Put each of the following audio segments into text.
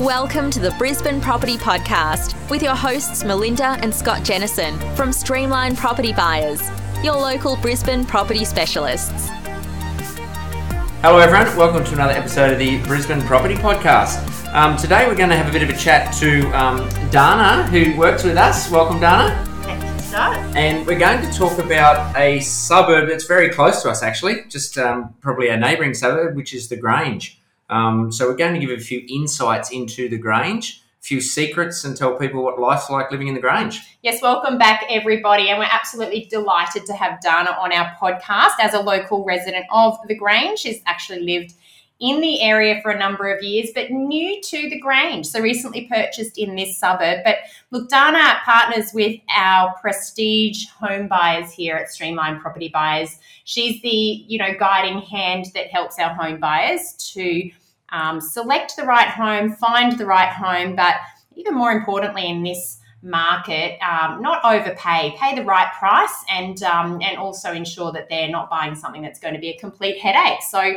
Welcome to the Brisbane Property Podcast with your hosts Melinda and Scott Jennison from Streamline Property Buyers, your local Brisbane property specialists. Hello, everyone. Welcome to another episode of the Brisbane Property Podcast. Um, today, we're going to have a bit of a chat to um, Dana, who works with us. Welcome, Dana. Thank you, Scott. And we're going to talk about a suburb that's very close to us, actually, just um, probably a neighbouring suburb, which is the Grange. Um, so, we're going to give a few insights into the Grange, a few secrets, and tell people what life's like living in the Grange. Yes, welcome back, everybody. And we're absolutely delighted to have Dana on our podcast as a local resident of the Grange. She's actually lived in the area for a number of years, but new to the Grange. So recently purchased in this suburb. But look, Dana partners with our prestige home buyers here at Streamline Property Buyers. She's the, you know, guiding hand that helps our home buyers to um, select the right home, find the right home, but even more importantly in this market, um, not overpay, pay the right price, and um, and also ensure that they're not buying something that's going to be a complete headache. So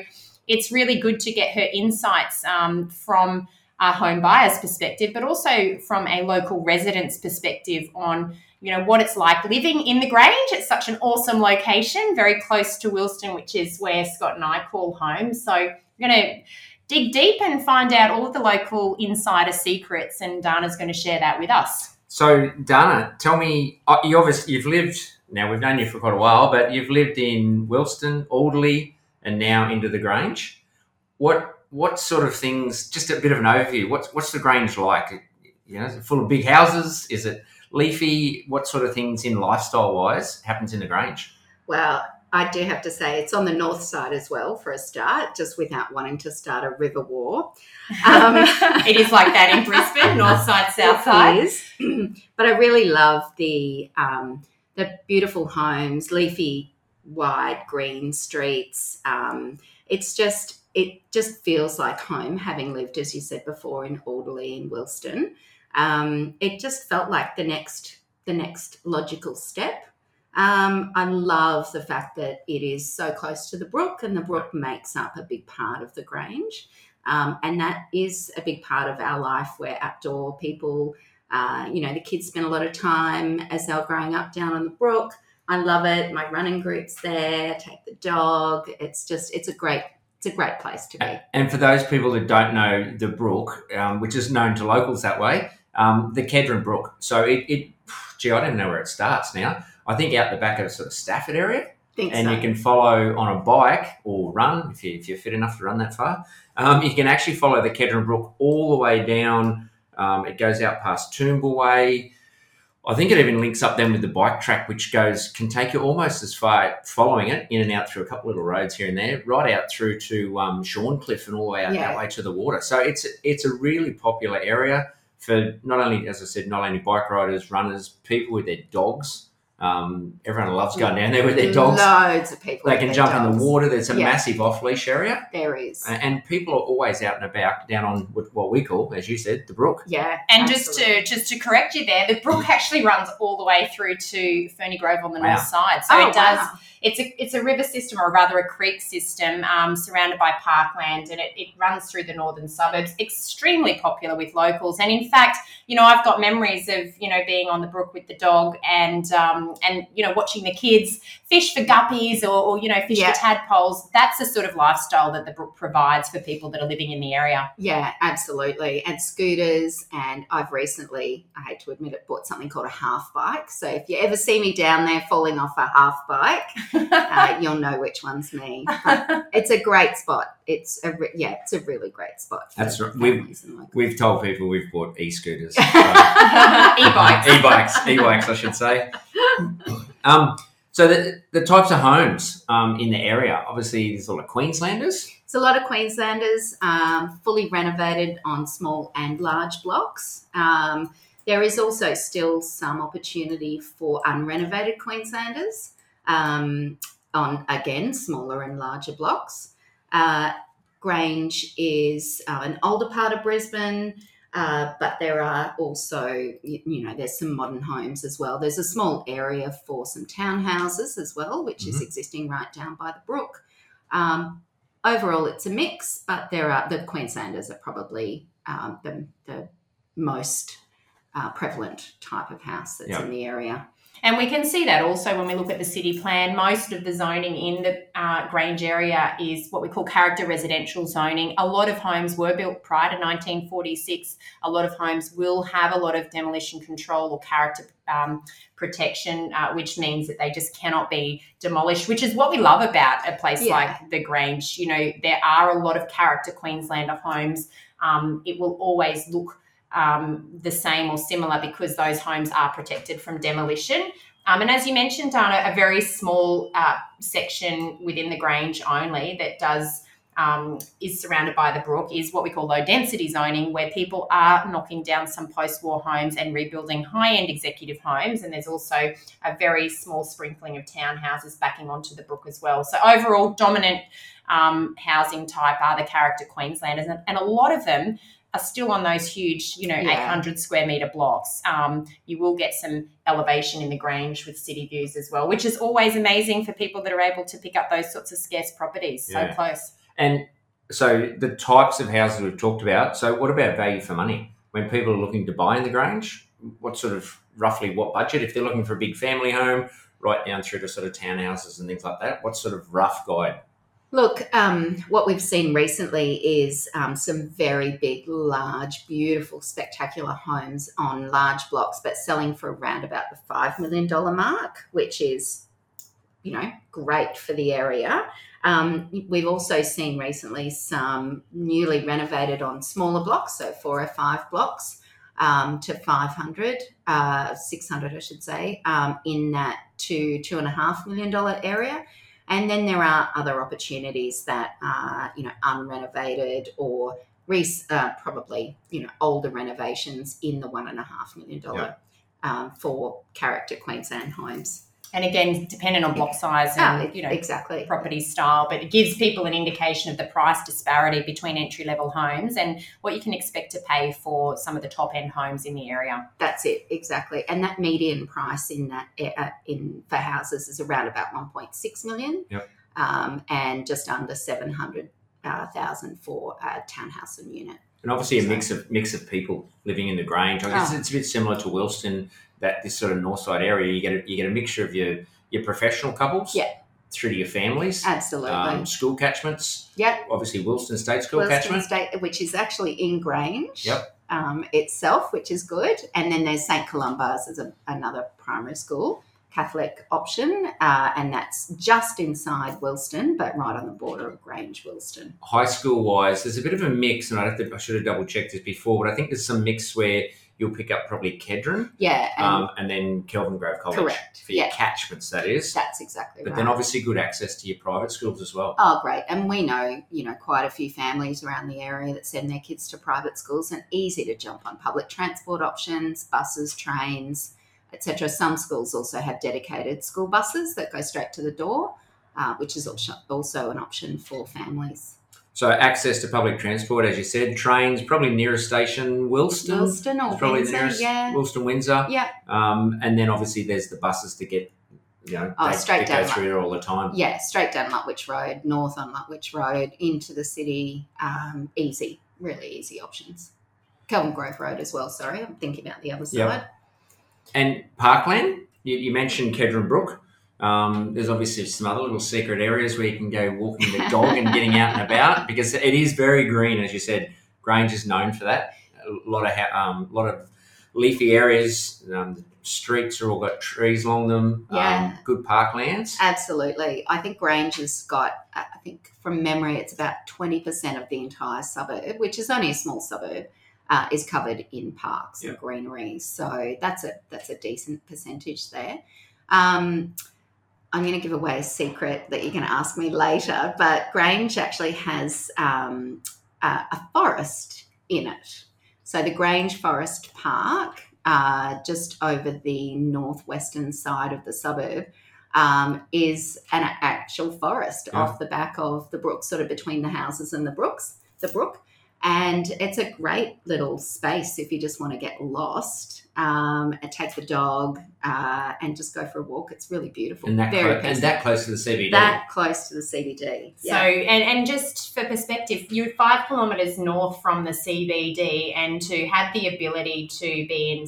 it's really good to get her insights um, from a home buyer's perspective, but also from a local resident's perspective on you know what it's like living in the Grange. It's such an awesome location, very close to Wilston, which is where Scott and I call home. So we're going to dig deep and find out all of the local insider secrets, and Dana's going to share that with us. So, Dana, tell me, uh, you obviously you've lived. Now we've known you for quite a while, but you've lived in Wilston, Alderley, and now into the Grange. What what sort of things? Just a bit of an overview. What's what's the Grange like? You know, is it full of big houses? Is it leafy? What sort of things in lifestyle wise happens in the Grange? Well, I do have to say it's on the north side as well for a start, just without wanting to start a river war. Um, it is like that in Brisbane, north side, south side. It is. but I really love the um, the beautiful homes, leafy, wide green streets. Um, it's just it just feels like home, having lived, as you said before, in Alderley and Wilston. Um, it just felt like the next the next logical step. Um, I love the fact that it is so close to the brook, and the brook makes up a big part of the Grange. Um, and that is a big part of our life. We're outdoor people. Uh, you know, the kids spend a lot of time as they were growing up down on the brook. I love it. My running group's there. Take the dog. It's just, it's a great, it's a great place to be. And for those people that don't know the brook, um, which is known to locals that way, um, the Kedron Brook. So it, it, gee, I don't know where it starts now. I think out the back of sort of Stafford area. Think and so. you can follow on a bike or run if, you, if you're fit enough to run that far. Um, you can actually follow the Kedron Brook all the way down. Um, it goes out past Toombul Way. I think it even links up then with the bike track, which goes can take you almost as far following it in and out through a couple of little roads here and there, right out through to um, Shorncliffe and all the way out Yeah. that way to the water. So it's it's a really popular area for not only, as I said, not only bike riders, runners, people with their dogs. Um, everyone loves going down there with their dogs. Loads of people. They can their jump in the water. There's a Yeah. massive off leash area. There is. And people are always out and about down on what what we call, as you said, the brook. yeah. And just to just to correct you there, the brook actually runs all the way through to Ferny Grove on the Wow. north side. So Oh, it does. wow. It's a it's a river system, or rather a creek system, um, surrounded by parkland, and it, it runs through the northern suburbs. Extremely popular with locals, and in fact, you know, I've got memories of you know being on the brook with the dog and um, and you know watching the kids fish for guppies or, or you know fish Yeah. for tadpoles. That's the sort of lifestyle that the brook provides for people that are living in the area. Yeah, absolutely. And scooters. And I've recently, I hate to admit it, bought something called a half bike. So if you ever see me down there falling off a half bike, uh, you'll know which one's me. But it's a great spot. It's a re- yeah, it's a really great spot. That's right. We've- families and locals. We've told people we've bought e-scooters, E-bikes. e-bikes, e-bikes, I should say. Um, so the, the types of homes um, in the area, obviously, there's a lot of Queenslanders. It's a lot of Queenslanders um, fully renovated on small and large blocks. Um, there is also still some opportunity for unrenovated Queenslanders um, on, again, smaller and larger blocks. Uh, Grange is uh, an older part of Brisbane. Uh, but there are also, you, you know, there's some modern homes as well. There's a small area for some townhouses as well, which is Mhm. existing right down by the brook. Um, overall, it's a mix, but there are the Queenslanders are probably um, the, the most uh, prevalent type of house that's Yeah. in the area. And we can see that also when we look at the city plan. Most of the zoning in the uh, Grange area is what we call character residential zoning. A lot of homes were built prior to 1946. A lot of homes will have a lot of demolition control or character um, protection, uh, which means that they just cannot be demolished, which is what we love about a place Yeah. like the Grange. You know, there are a lot of character Queenslander homes. Um, it will always look um, the same or similar because those homes are protected from demolition. Um, and as you mentioned, Dana, a very small uh, section within the Grange only that does um, is surrounded by the brook is what we call low density zoning, where people are knocking down some post war homes and rebuilding high end executive homes. And there's also a very small sprinkling of townhouses backing onto the brook as well. So overall, dominant um, housing type are the character Queenslanders, and, and a lot of them are still on those huge, you know, Yeah. 800 square metre blocks. Um, you will get some elevation in the Grange with city views as well, which is always amazing for people that are able to pick up those sorts of scarce properties Yeah. so close. And so the types of houses we've talked about. So what about value for money? When people are looking to buy in the Grange, what sort of roughly what budget? If they're looking for a big family home, right down through to sort of townhouses and things like that, what sort of rough guide? Look, um, what we've seen recently is um, some very big, large, beautiful, spectacular homes on large blocks, but selling for around about the $5 million mark, which is, you know, great for the area. Um, we've also seen recently some newly renovated on smaller blocks, so four or five blocks um, to 500, uh, 600, I should say, um, in that two, two and a half million dollar area. And then there are other opportunities that are, you know, unrenovated or re- uh, probably, you know, older renovations in the one and a half million dollar um, for character Queensland homes. And again, dependent on block size Ah, and, you know, exactly. property style, but it gives people an indication of the price disparity between entry level homes and what you can expect to pay for some of the top end homes in the area. That's it, exactly. And that median price in that uh, in for houses is around about 1.6 million, Yep. um, and just under 700 uh, for a townhouse and unit. And obviously a mix of mix of people living in the Grange. I guess Oh. it's a bit similar to Wilston, that this sort of north side area. You get a, you get a mixture of your your professional couples, Yeah. through to your families, Absolutely. um, school catchments. yep. Obviously, Wilston State School Wilston catchment. State, which is actually in Grange Yep. um, itself, which is good. And then there's St. Columba's as a, another primary school, Catholic option, uh, and that's just inside Wilston, but right on the border of Grange, Wilston. high school wise, there's a bit of a mix, and I have to, I should have double checked this before, but I think there's some mix where you'll pick up probably Kedron, Yeah, and um, and then Kelvin Grove College Correct, for your yeah. catchments. That is, that's exactly but right. then obviously good access to your private schools as well. Oh, great. And we know, you know, quite a few families around the area that send their kids to private schools and easy to jump on public transport options, buses, trains, etc. Some schools also have dedicated school buses that go straight to the door, uh, which is also an option for families. So access to public transport, as you said, trains probably nearest station Wilston. Wilston or probably Windsor, the nearest yeah. Wilston Windsor. Yeah. Um, and then obviously there's the buses to get, you know, Oh, they, straight they go down through there all the time. Yeah, straight down Lutwyche Road, north on Lutwyche Road, into the city. Um, easy, really easy options. Kelvin Grove Road as well, sorry. I'm thinking about the other Yep. side. And Parkland, you, you mentioned Kedron Brook. Um, there's obviously some other little secret areas where you can go walking the dog and getting out and about because it is very green, as you said. Grange is known for that. A lot of ha- um, lot of leafy areas. Um, the streets are all got trees along them. Yeah. Um, good parklands. Absolutely. I think Grange has got, uh, I think from memory, it's about 20% of the entire suburb, which is only a small suburb, uh, is covered in parks Yeah. and greenery. So that's a that's a decent percentage there. Um, I'm going to give away a secret that you're going to ask me later, but Grange actually has um, a, a forest in it. So the Grange Forest Park, uh, just over the northwestern side of the suburb, um, is an actual forest Yeah. off the back of the brook, sort of between the houses and the brooks, the brook. And it's a great little space if you just want to get lost um, and take the dog uh, and just go for a walk. It's really beautiful. And that, Very clo- and that close to the CBD. that close to the CBD. So, and, and just for perspective, you're five kilometres north from the CBD, and to have the ability to be in,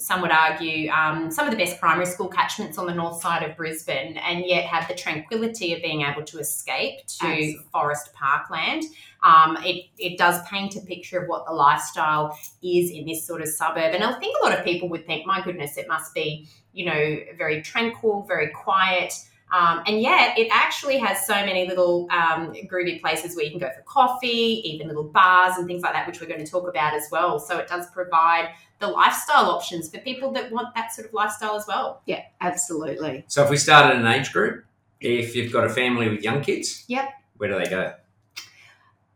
some would argue, um, some of the best primary school catchments on the north side of Brisbane, and yet have the tranquility of being able to escape to Absolutely. forest parkland. Um, it, it does paint a picture of what the lifestyle is in this sort of suburb. And I think a lot of people would think, my goodness, it must be, you know, very tranquil, very quiet. Um, and yet, it actually has so many little um, groovy places where you can go for coffee, even little bars and things like that, which we're going to talk about as well. So, it does provide the lifestyle options for people that want that sort of lifestyle as well. yeah, absolutely. so if we start at an age group, if you've got a family with young kids, Yep. where do they go?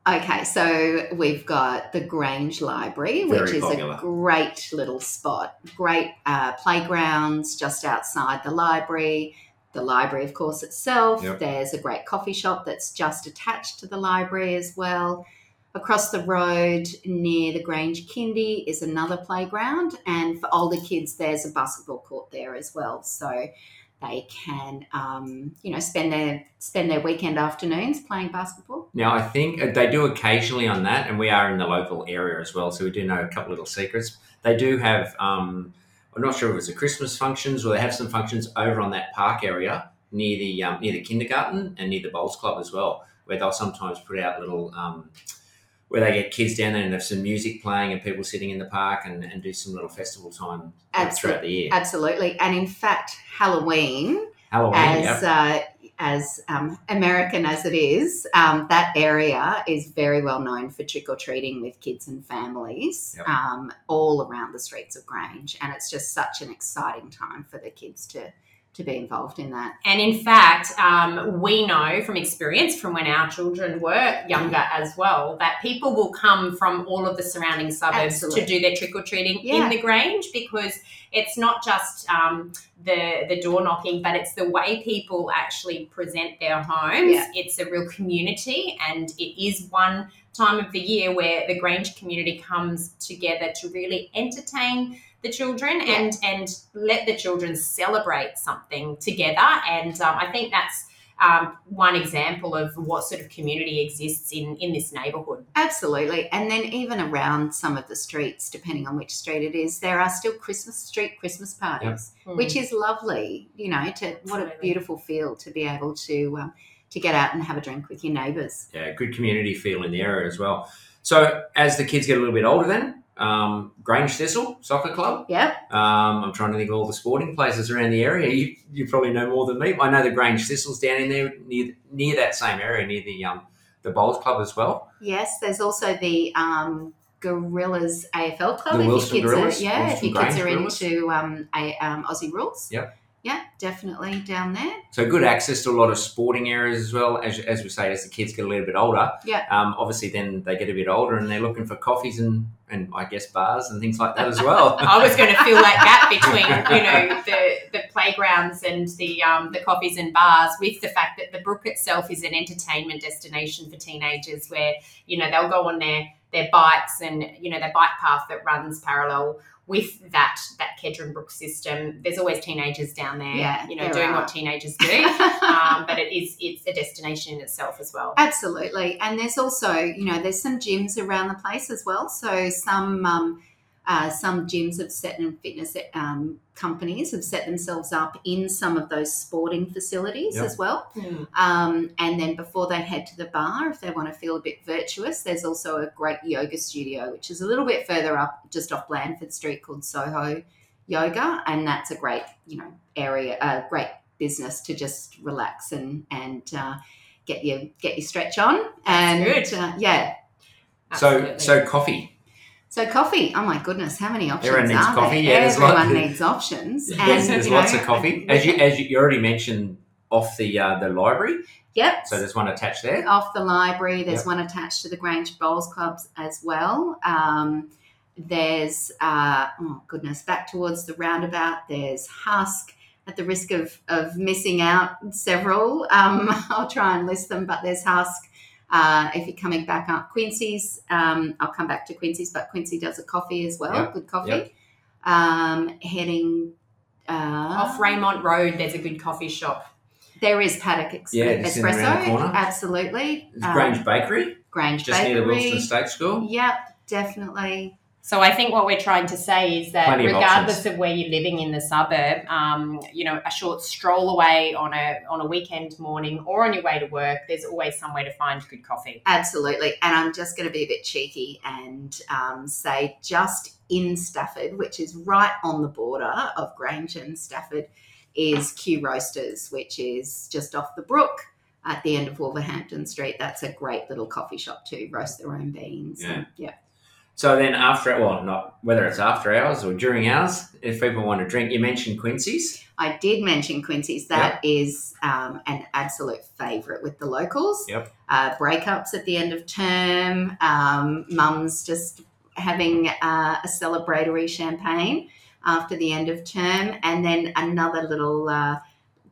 Okay, so we've got the Grange Library, Very which is popular. a great little spot. Great uh, playgrounds just outside the library. The library, of course, itself. Yep. There's a great coffee shop that's just attached to the library as well. Across the road near the Grange Kindy is another playground, and for older kids, there's a basketball court there as well. So they can, um, you know, spend their spend their weekend afternoons playing basketball. Now, I think uh, they do occasionally on that, and we are in the local area as well, so we do know a couple little secrets. They do have, um, I'm not sure if it's a Christmas functions or they have some functions over on that park area near the um, near the kindergarten and near the bowls club as well, where they'll sometimes put out little um, where they get kids down there and have some music playing and people sitting in the park and, and do some little festival time Absolutely. throughout the year. Absolutely, and in fact, Halloween, Halloween, as yep. uh, as um, American as it is, um, that area is very well known for trick or treating with kids and families Yep. um, all around the streets of Grange, and it's just such an exciting time for the kids to to be involved in that. And in fact, um, we know from experience from when our children were younger as well that people will come from all of the surrounding suburbs Absolutely. to do their trick or treating Yeah. in the Grange because it's not just um, the the door knocking, but it's the way people actually present their homes. Yeah. It's a real community, and it is one time of the year where the Grange community comes together to really entertain the children Yeah. and and let the children celebrate something together. And um, I think that's um, one example of what sort of community exists in in this neighbourhood. Absolutely. And then even around some of the streets, depending on which street it is, there are still Christmas street Christmas parties, which is lovely. You know, to what a beautiful feel to be able to um, to get out and have a drink with your neighbours. yeah, good community feel in the area as well. So as the kids get a little bit older, then um, Grange Thistle Soccer Club. Yep. Um, I'm trying to think of all the sporting places around the area. You, you probably know more than me. I know the Grange Thistle's down in there near near that same area, near the um, the Bowls Club as well. Yes. There's also the um, Gorillas AFL club. The if your kids Gorillas, are, yeah, if Wilston your kids are Gorillas. into um, a, um, Aussie rules. Yep. Yeah, definitely down there. So good access to a lot of sporting areas as well. As, as we say, as the kids get a little bit older, Yeah. Um, obviously, then they get a bit older and they're looking for coffees and and I guess bars and things like that as well. I was going to fill that gap between you know the, the playgrounds and the um, the coffees and bars with the fact that the brook itself is an entertainment destination for teenagers where you know they'll go on their their bikes and you know their bike path that runs parallel with that that Kedron Brook system. There's always teenagers down there, Yeah, you know, doing are. what teenagers do. um, but it is it's a destination in itself as well. Absolutely. And there's also, you know, there's some gyms around the place as well. So some um, uh, some gyms have set and fitness um, companies have set themselves up in some of those sporting facilities Yep. as well. Mm. Um, and then before they head to the bar, if they want to feel a bit virtuous, there's also a great yoga studio, which is a little bit further up, just off Blandford Street, called Soho Yoga, and that's a great, you know, area, a great business to just relax and and uh, get your get your stretch on. And good. Uh, yeah, so so coffee. So coffee. Oh my goodness, how many options Everyone needs are coffee, there? yeah, Everyone needs options. And, There's, lots know, of coffee, as you as you, you already mentioned off the uh, the library. Yep. So there's one attached there. off the library. There's Yep. one attached to the Grange Bowls Clubs as well. Um, there's, uh, oh goodness, back towards the roundabout, there's Husk. At the risk of, of missing out several, um, I'll try and list them, but there's Husk. Uh, if you're coming back up Quincy's, um, I'll come back to Quincy's, but Quincy does a coffee as well, Yep, good coffee. yep. Um, heading uh, Off Raymond Road, there's a good coffee shop. There is Paddock Ex- Yeah, just the Espresso, corner. absolutely. It's Um, Grange Bakery, Grange just near the Bakery. Wilston State School. Yep, definitely. So I think what we're trying to say is that Plenty regardless options. of where you're living in the suburb, um, you know, a short stroll away on a on a weekend morning or on your way to work, there's always somewhere to find good coffee. Absolutely. And I'm just going to be a bit cheeky and um, say just in Stafford, which is right on the border of Grange and Stafford, is Q Roasters, which is just off the brook at the end of Wolverhampton Street. That's a great little coffee shop to roast their own beans. Yeah. And, yeah. So then after, well, not whether it's after hours or during hours, if people want to drink, you mentioned Quincy's. I did mention Quincy's. That is um, an absolute favourite with the locals. Yep. Uh, breakups at the end of term, um, mums just having uh, a celebratory champagne after the end of term, and then another little uh,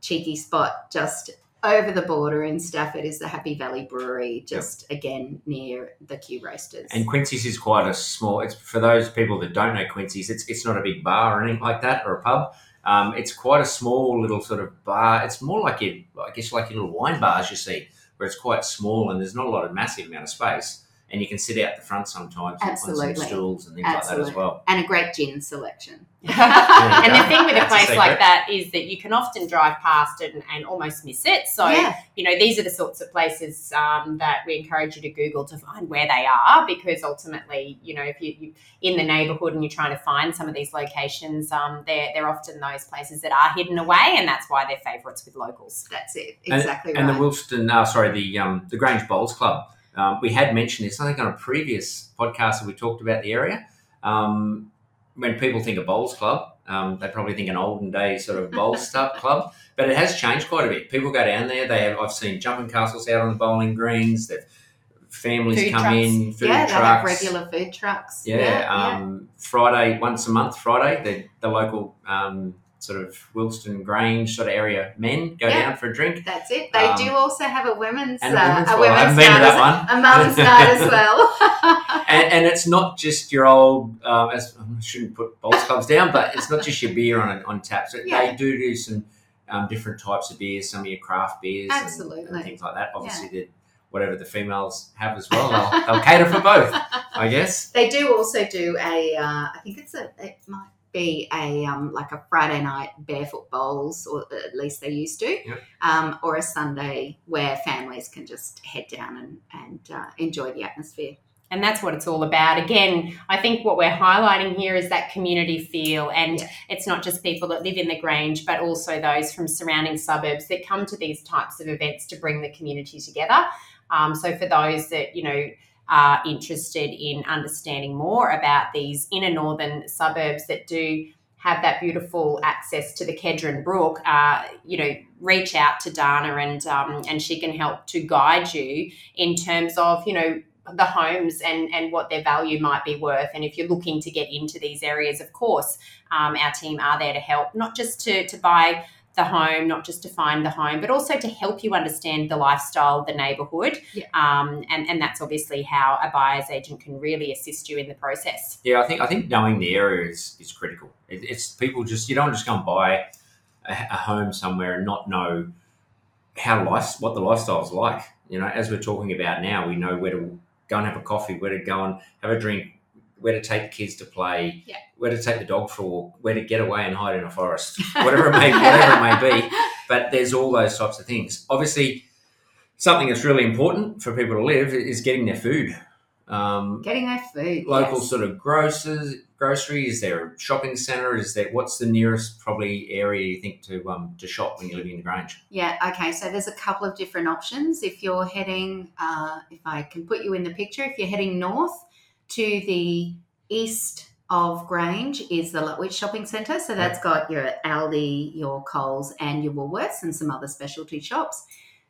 cheeky spot just over the border in Stafford is the Happy Valley Brewery, just again near the Q Roasters. And Quincy's is quite a small. It's for those people that don't know Quincy's. It's it's not a big bar or anything like that or a pub. Um, it's quite a small little sort of bar. It's more like your, I guess, like your little wine bars you see, where it's quite small and there's not a lot of massive amount of space, and you can sit out the front sometimes on Absolutely. some stools and things like that as well. and a great gin selection. and the thing with a That's a place like that is that you can often drive past it and, and almost miss it. So, yeah, you know, these are the sorts of places um, that we encourage you to Google to find where they are because ultimately, you know, if you, you in the neighbourhood and you're trying to find some of these locations, um, they're, they're often those places that are hidden away and that's why they're favourites with locals. that's it. Exactly And right. the Wilston, uh, sorry, the um, the Grange Bowls Club. Um, we had mentioned this, I think, on a previous podcast that we talked about the area. Um, when people think of bowls club, um, they probably think an olden day sort of bowls stuff club, but it has changed quite a bit. People go down there. They have I've seen jumping castles out on the bowling greens. They've families Food come trucks. in, food yeah, trucks. they have regular food trucks. Yeah, um, Friday once a month. Friday, the the local um, sort of Wilston Grange sort of area men go Yeah. down for a drink. That's it. They Um, do also have a women's, and uh, a women's a. I haven't women's night as- a mum's night as well. and, and it's not just your old. Um, as, I shouldn't put bowls clubs down, but it's not just your beer on on tap. So Yeah. they do do some um, different types of beers, some of your craft beers, and- Absolutely. and, things like that. Obviously, the, whatever the females have as well, they'll, they'll cater for both, I guess. they do also do a. Uh, I think it's a. It might be a um, like a Friday night barefoot bowls, or at least they used to, Yep. um, or a Sunday where families can just head down and and uh, enjoy the atmosphere. And that's what it's all about. Again, I think what we're highlighting here is that community feel. And Yeah. it's not just people that live in the Grange, but also those from surrounding suburbs that come to these types of events to bring the community together. Um, so for those that, you know, are interested in understanding more about these inner northern suburbs that do have that beautiful access to the Kedron Brook, uh, you know, reach out to Dana and um, and she can help to guide you in terms of, you know, the homes and and what their value might be worth. And if you're looking to get into these areas, of course, um, our team are there to help, not just to to buy the home, not just to find the home, but also to help you understand the lifestyle the neighbourhood. Yeah. Um, and and that's obviously how a buyer's agent can really assist you in the process. Yeah, I think I think knowing the area is, is critical. It, it's people just you don't just go and buy a, a home somewhere and not know how life what the lifestyle's like. You know, as we're talking about now, we know where to go and have a coffee, where to go and have a drink, where to take the kids to play, Yeah. where to take the dog for a walk, where to get away and hide in a forest, whatever it may whatever it may be. But there's all those types of things. Obviously, something that's really important for people to live is getting their food. Um, Getting their food. local yes. sort of grocers, grocery? Is there a shopping centre? Is there what's the nearest probably area you think to um, to shop when you're living in the Grange? Yeah, okay. So there's a couple of different options. If you're heading, uh, if I can put you in the picture, if you're heading north to the east of Grange is the Lutwyche Shopping Centre. So that's got your Aldi, your Coles, and your Woolworths and some other specialty shops.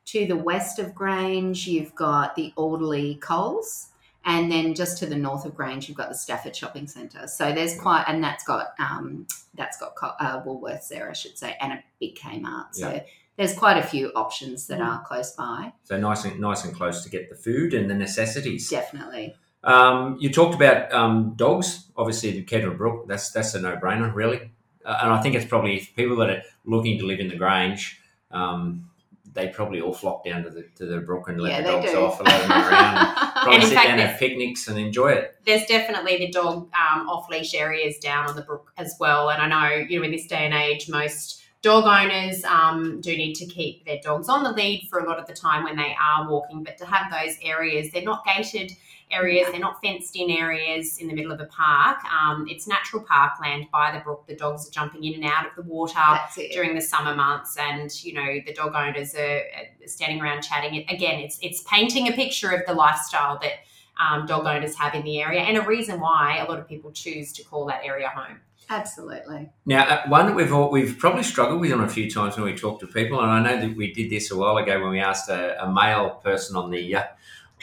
To the west of Grange, you've got the Alderley Coles. And then just to the north of Grange, you've got the Stafford Shopping Centre. So there's quite, and that's got um, that's got uh, Woolworths there, I should say, and a big Kmart. So Yeah. there's quite a few options that Mm. are close by. So nice and nice and close to get the food and the necessities. Definitely. Um, you talked about um, dogs. Obviously, the Kedron Brook. That's that's a no brainer, really. Uh, and I think it's probably people that are looking to live in the Grange. Um, they probably all flock down to the to the brook and let yeah, the dogs do. off and let them around. And probably And sit fact, down and have picnics and enjoy it. there's definitely the dog um, off leash areas down on the brook as well. And I know, you know, in this day and age, most dog owners um, do need to keep their dogs on the lead for a lot of the time when they are walking. But to have those areas, they're not gated areas, they're not fenced in areas in the middle of a park. Um, it's natural parkland by the brook. The dogs are jumping in and out of the water during the summer months and you know the dog owners are are standing around chatting again it's it's painting a picture of the lifestyle that um, dog owners have in the area and a reason why a lot of people choose to call that area home Absolutely. Now, uh, one that we've all, we've probably struggled with on a few times when we talk to people, and I know that we did this a while ago when we asked a, a male person on the uh,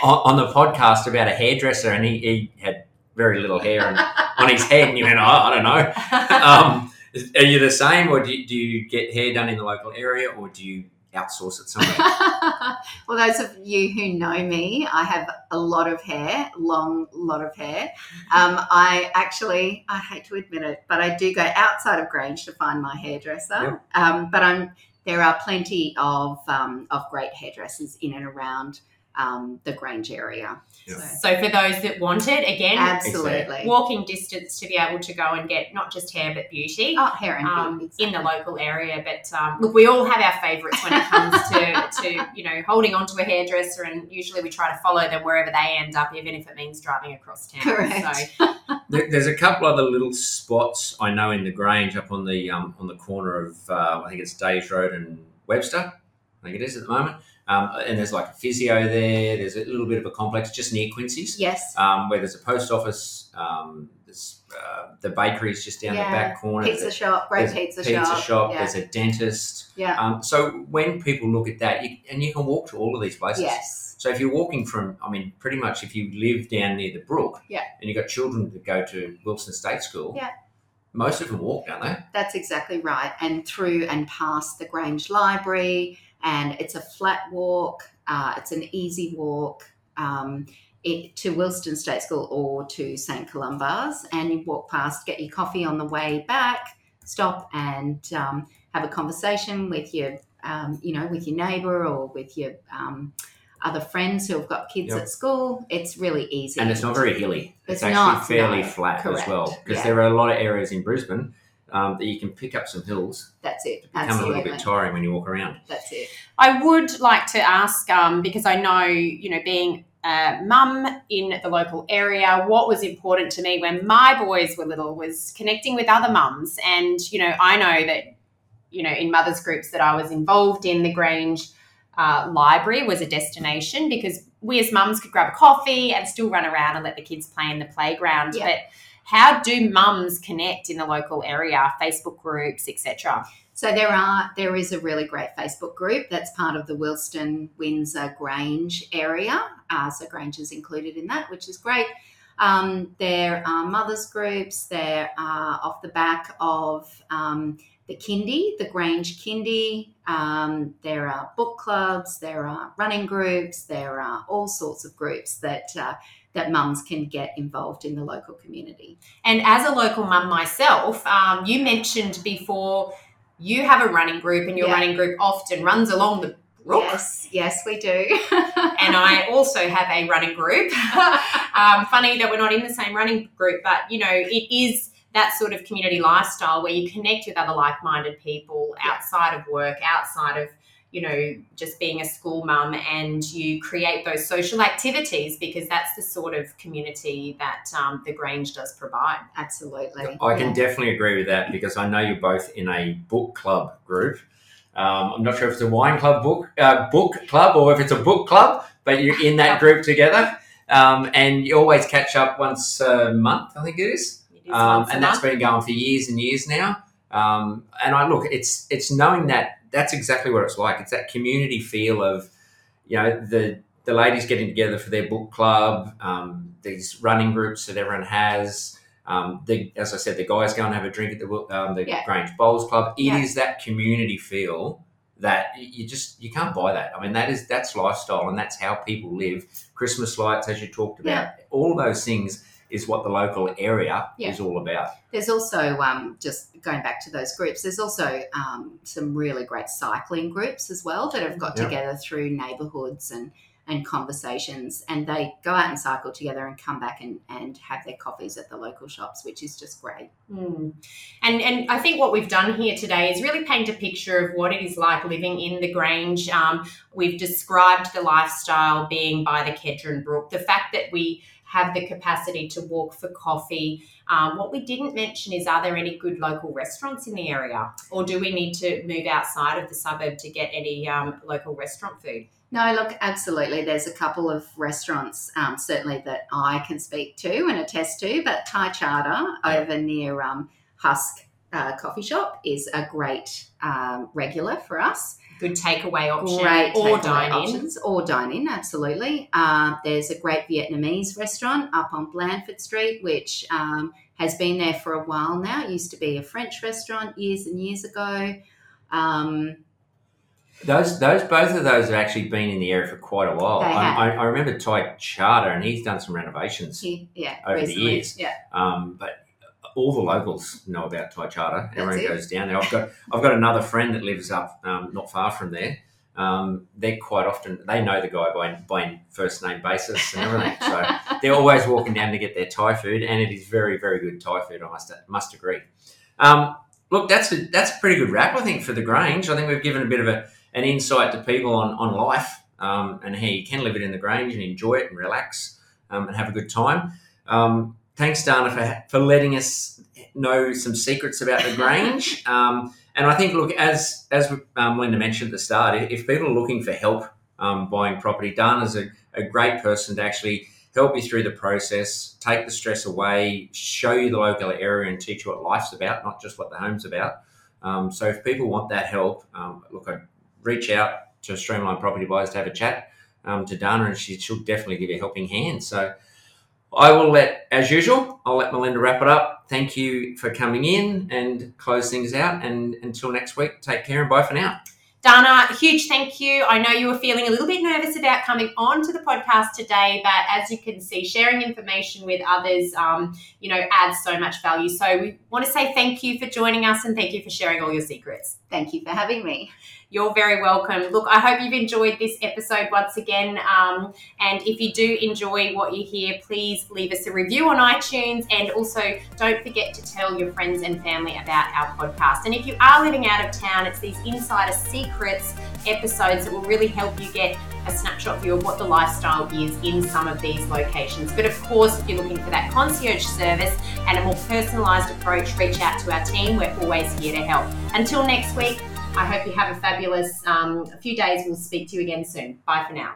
on, on the podcast about a hairdresser, and he, he had very little hair and, on his head, and you went, oh, I don't know. Um, are you the same, or do you, do you get hair done in the local area, or do you outsource it somewhere? well, those of you who know me, I have a lot of hair, long lot of hair. Um, I actually, I hate to admit it, but I do go outside of Grange to find my hairdresser. Yep. Um, but I'm there are plenty of um, of great hairdressers in and around um, the Grange area. Yeah. So, so for those that want it again absolutely. walking distance to be able to go and get not just hair but beauty Oh, hair and um, beauty, in the local area. But um, look, we all have our favourites when it comes to, to you know holding on to a hairdresser, and usually we try to follow them wherever they end up, even if it means driving across town. Correct. So there's a couple other little spots I know in the Grange up on the um, on the corner of uh, I think it's Days Road and Webster. I think it is at the moment. Um, and there's like a physio there. There's a little bit of a complex just near Quincy's, yes, um, where there's a post office. Um, there's uh, the bakery is just down Yeah, the back corner. pizza There's shop, great there's a pizza, pizza shop. Yeah, There's a dentist. yeah. Um, so when people look at that, you, and you can walk to all of these places. yes. So if you're walking from, I mean, pretty much if you live down near the brook, Yeah. and you've got children that go to Wilston State School, Yeah. most of them walk, don't they? That's exactly right. And through and past the Grange Library, and it's a flat walk. Uh, it's an easy walk um, it, to Wilston State School or to St Columba's, and you walk past, get your coffee on the way back, stop and um, have a conversation with your, um, you know, with your neighbour or with your um, other friends who have got kids Yep. at school. It's really easy. And it's not very hilly. It's, It's actually not, fairly no. flat Correct. as well, because Yeah. there are a lot of areas in Brisbane um, that you can pick up some hills. That's it. Become a little bit tiring when you walk around. That's it. I would like to ask, um, because I know, you know, being a mum in the local area, what was important to me when my boys were little was connecting with other mums. And, you know, I know that, you know, in mothers groups that I was involved in, the Grange uh, Library was a destination because we as mums could grab a coffee and still run around and let the kids play in the playground. Yeah. But how do mums connect in the local area, Facebook groups, etc.? So there are there is a really great Facebook group that's part of the Wilston Windsor Grange area. Uh, so Grange is included in that, which is great. Um, there are mothers groups. There are off the back of um, the kindy, the Grange kindy. Um, there are book clubs. There are running groups. There are all sorts of groups that uh, that mums can get involved in the local community. And as a local mum myself, um, you mentioned before you have a running group, and your Yeah. running group often runs along the brook. Yes, yes, we do. And I also have a running group. um, funny that we're not in the same running group, but you know, it is that sort of community lifestyle where you connect with other like-minded people Yeah. outside of work, outside of you know just being a school mum, and you create those social activities because that's the sort of community that um, the Grange does provide. Absolutely. I can Yeah. definitely agree with that because I know you're both in a book club group. Um, I'm not sure if it's a wine club book uh, book club or if it's a book club, but you're in that group together, um, and you always catch up once a month. I think it is, It is um, once a and that's month. been going for years and years now. Um, and I look, it's it's knowing that that's exactly what it's like. It's that community feel of, you know, the the ladies getting together for their book club, um, these running groups that everyone has. Um, the, as I said, the guys go and have a drink at the um, the Yeah. Grange Bowls Club. It is Yeah. that community feel that you just you can't buy that. I mean, that is that's lifestyle and that's how people live. Christmas lights, as you talked about, Yeah. all those things is what the local area Yeah. is all about. There's also um, just going back to those groups. There's also um, some really great cycling groups as well that have got Yeah. together through neighbourhoods and and conversations, and they go out and cycle together and come back and, and have their coffees at the local shops, which is just great. Mm. And and I think what we've done here today is really paint a picture of what it is like living in the Grange. Um, we've described the lifestyle being by the Kedron Brook, the fact that we have the capacity to walk for coffee. Um, what we didn't mention is are there any good local restaurants in the area, or do we need to move outside of the suburb to get any um, local restaurant food? No, look, absolutely. There's a couple of restaurants, um, certainly that I can speak to and attest to, but Thai Charter over near um, Husk uh, Coffee Shop is a great um, regular for us. Good takeaway option Great or takeaway dine in. options or dine in, absolutely. Um, there's a great Vietnamese restaurant up on Blandford Street, which um, has been there for a while now. It used to be a French restaurant years and years ago. Um, Those, those, both of those have actually been in the area for quite a while. They I, have. I, I remember Thai Charter, and he's done some renovations. he- yeah, Over the years. Yeah. Um, but all the locals know about Thai Charter. Everyone goes down there. I've got I've got another friend that lives up um, not far from there. Um, they're quite often they know the guy by by first name basis and everything. So they're always walking down to get their Thai food, and it is very very good Thai food. I must must agree. Um, look, that's a that's a pretty good wrap, I think, for the Grange. I think we've given a bit of a, an insight to people on on life um, and how you can live it in the Grange and enjoy it and relax um, and have a good time. Um, thanks, Dana, for, for letting us know some secrets about the Grange. Um, and I think, look, as as um, Linda mentioned at the start, if, people are looking for help um, buying property, Dana's a, a great person to actually help you through the process, take the stress away, show you the local area, and teach you what life's about, not just what the home's about. Um, so if people want that help, um, look, I'd reach out to Streamline Property Buyers to have a chat um, to Dana, and she, she'll definitely give you a helping hand. So I will let, as usual, I'll let Melinda wrap it up. Thank you for coming in and close things out. And until next week, take care and bye for now. Dana, huge thank you. I know you were feeling a little bit nervous about coming on to the podcast today, but as you can see, sharing information with others, um, you know, adds so much value. So we want to say thank you for joining us and thank you for sharing all your secrets. Thank you for having me. You're very welcome. Look, I hope you've enjoyed this episode once again. Um, and if you do enjoy what you hear, please leave us a review on iTunes. And also, don't forget to tell your friends and family about our podcast. And if you are living out of town, it's these insider secrets episodes that will really help you get a snapshot view of what the lifestyle is in some of these locations. But of course, if you're looking for that concierge service and a more personalised approach, reach out to our team. We're always here to help. Until next week, I hope you have a fabulous um, few days. We'll speak to you again soon. Bye for now.